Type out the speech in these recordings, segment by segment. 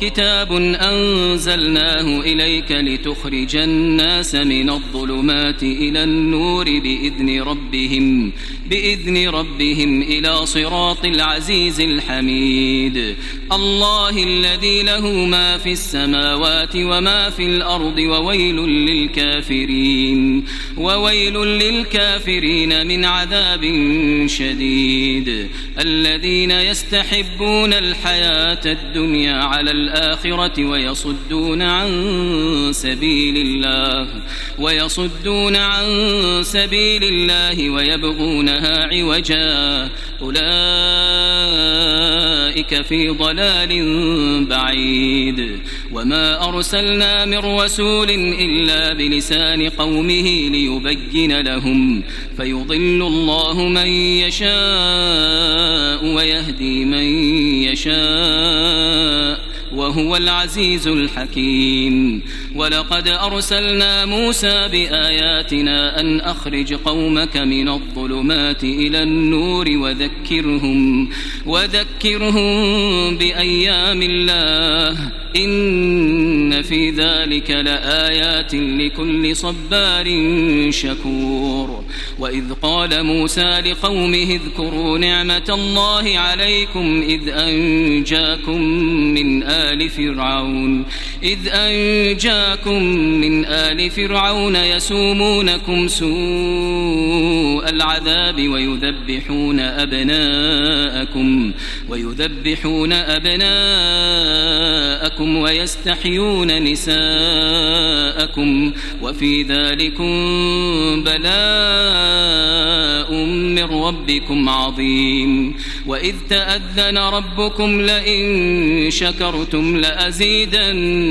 كتاب أنزلناه إليك لتخرج الناس من الظلمات إلى النور بإذن ربهم بإذن ربهم إلى صراط العزيز الحميد. الله الذي له ما في السماوات وما في الأرض وويل للكافرين وويل للكافرين من عذاب شديد. الذين يستحبون الحياة الدنيا على الآخرة ويصدون عن سبيل الله ويصدون عن سبيل الله ويبغونها عوجا. أولئك في ضلال بعيد. وما أرسلنا من رسول إلا بلسان قومه ليبين لهم. فيضل الله من يشاء ويهدي من يشاء. وهو العزيز الحكيم. ولقد أرسلنا موسى بآياتنا أن أخرج قومك من الظلمات إلى النور وذكرهم وذكرهم بأيام الله. إن في ذلك لآيات لكل صبار شكور. وإذ قال موسى لقومه اذكروا نعمة الله عليكم إذ أنجاكم من آل فرعون إذ أنجاكم من آل فرعون يسومونكم سوء العذاب ويذبحون أبناءكم ويذبحون أبناءكم ويستحيون نساءكم وفي ذلكم بلاء من ربكم عظيم وإذ تأذن ربكم لئن شكرتم لأزيدنكم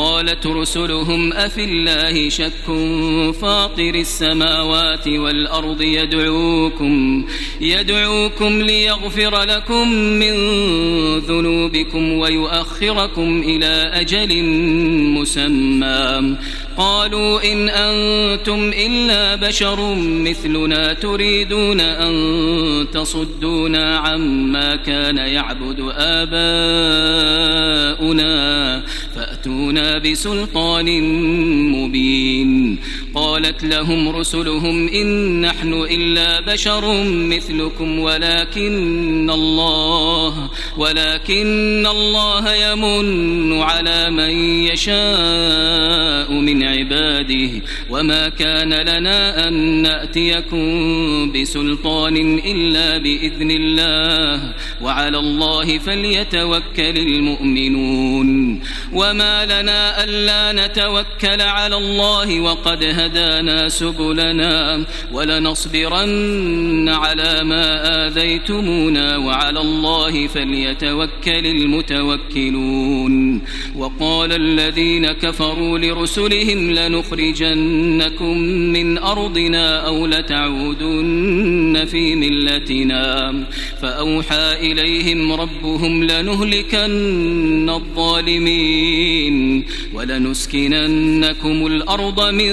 قالت رسلهم أفي الله شك فاطر السماوات والأرض يدعوكم يدعوكم ليغفر لكم من ذنوبكم ويؤخركم إلى أجل مسمى. قالوا إن أنتم إلا بشر مثلنا تريدون أن تصدونا عما كان يعبد آباؤنا. فأتونا بسلطان مبين قالت لهم رسلهم إن نحن إلا بشر مثلكم ولكن الله ولكن الله يمن على من يشاء من عباده وما كان لنا أن نأتيكم بسلطان إلا بإذن الله وعلى الله فليتوكل المؤمنون وما لنا ألا نتوكل على الله وقد هدانا سبلنا ولنصبرن على ما آذيتمونا وعلى الله فليتوكل المتوكلون. وقال الذين كفروا لرسلهم لنخرجنكم من أرضنا أو لتعودن في ملتنا. فأوحى إليهم ربهم لنهلكن الظالمين ولنسكننكم الأرض من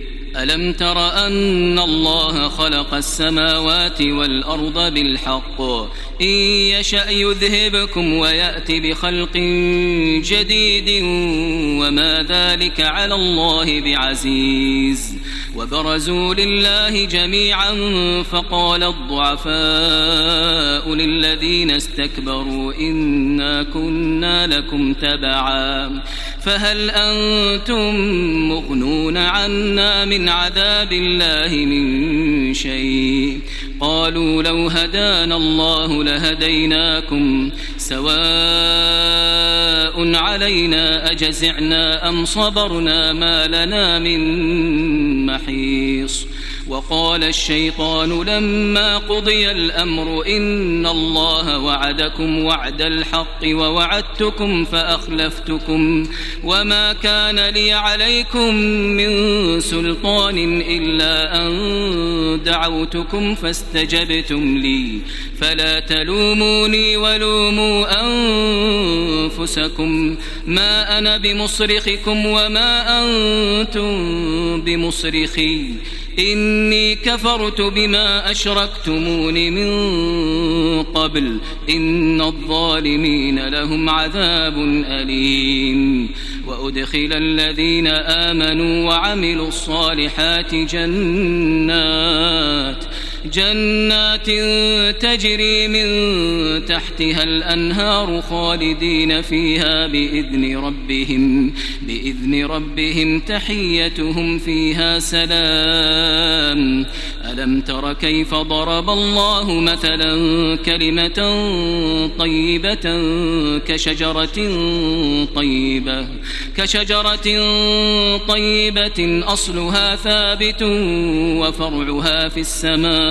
ألم تر أن الله خلق السماوات والأرض بالحق؟ إن يشأ يذهبكم ويأتي بخلق جديد وما ذلك على الله بعزيز. وبرزوا لله جميعا فقال الضعفاء للذين استكبروا إنا كنا لكم تبعا. فهل أنتم مغنون عنا من عذاب الله من شيء؟ قالوا لو هدانا الله لهديناكم سواء علينا أجزعنا أم صبرنا ما لنا من محيص. وقال الشيطان لما قضي الأمر إن الله وعدكم وعد الحق ووعدتكم فأخلفتكم وما كان لي عليكم من سلطان إلا أن دعوتكم فاستجبتم لي فلا تلوموني ولوموا أنفسكم ما أنا بمصرخكم وما أنتم بمصرخي إني كفرت بما أشركتمون من قبل. إن الظالمين لهم عذاب أليم. وأدخل الذين آمنوا وعملوا الصالحات جنات. جنات تجري من تحتها الأنهار خالدين فيها بإذن ربهم بإذن ربهم تحيتهم فيها سلام. ألم تر كيف ضرب الله مثلا كلمة طيبة كشجرة طيبة كشجرة طيبة أصلها ثابت وفرعها في السماء.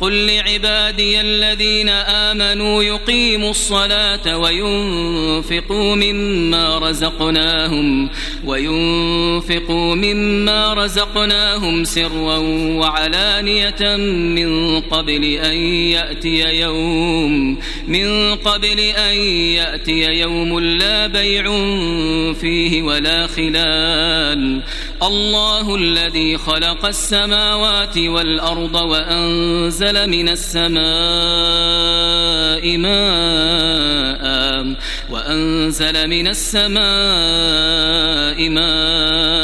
قل لعبادي الذين آمنوا يقيموا الصلاة وينفقوا مما رزقناهم وينفقوا مما رزقناهم سرا وعلانية من قبل أن يأتي يوم من قبل أن يأتي يوم لا بيع فيه ولا خلال الله الذي خلق السماوات والأرض وأنزل من السماء ماء وأنزل من السماء ماء.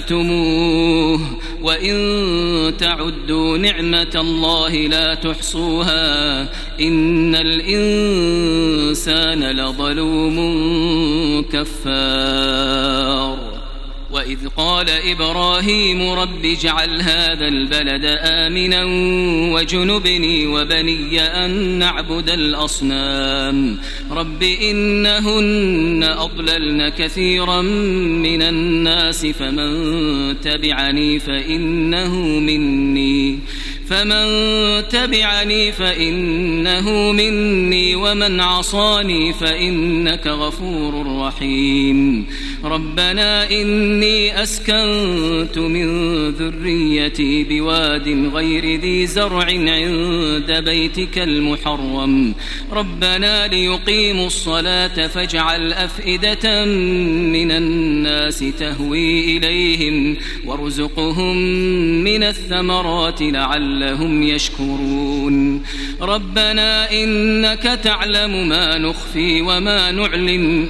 وإن تعدوا نعمة الله لا تحصوها. إن الإنسان لظلوم كفار. وإذ قال إبراهيم رب اجعل هذا البلد آمنا وجنبني وبني أن نعبد الأصنام. رب إنهن أضللن كثيرا من الناس فمن تبعني فإنه مني. فمن تبعني فإنه مني ومن عصاني فإنك غفور رحيم. ربنا إني أسكنت من ذريتي بواد غير ذي زرع عند بيتك المحرم. ربنا ليقيموا الصلاة فاجعل أفئدة من الناس تهوي إليهم وارزقهم من الثمرات لعلهم يشكرون. ربنا إنك تعلم ما نخفي وما نعلن.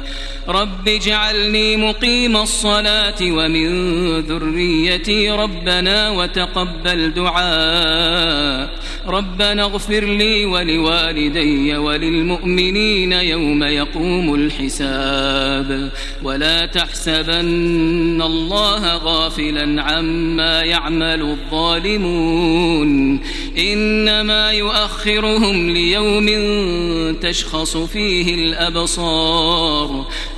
رب اجعلني مقيم الصلاة ومن ذريتي ربنا وتقبل دعاء ربنا اغفر لي ولوالدي وللمؤمنين يوم يقوم الحساب ولا تحسبن الله غافلا عما يعمل الظالمون إنما يؤخرهم ليوم تشخص فيه الأبصار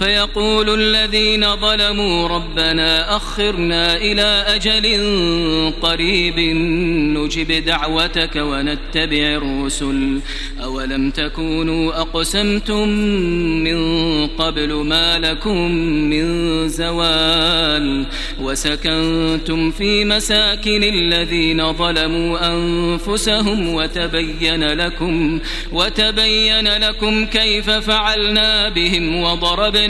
فيقول الذين ظلموا ربنا أخرنا إلى أجل قريب نجب دعوتك ونتبع الرسل. أولم تكونوا أقسمتم من قبل ما لكم من زوال وسكنتم في مساكن الذين ظلموا أنفسهم وتبين لكم وتبين لكم كيف فعلنا بهم وضربنا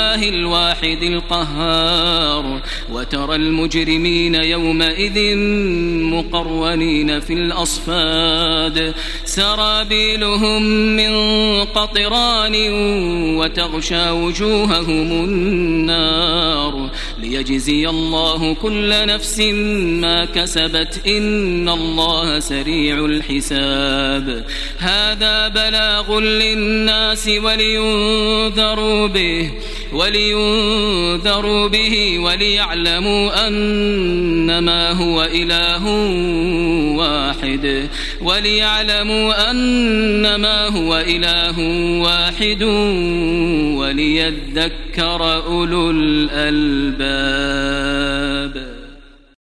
الواحد القهار وترى المجرمين يومئذ مقرونين في الأصفاد. سرابيلهم من قطران وتغشى وجوههم النار. ليجزي الله كل نفس ما كسبت إن الله سريع الحساب. هذا بلاغ للناس ولينذروا به. ولينذروا به وليعلموا أنما هو إله واحد. وليعلموا أنما هو إله واحد وليذكر أولو الألباب.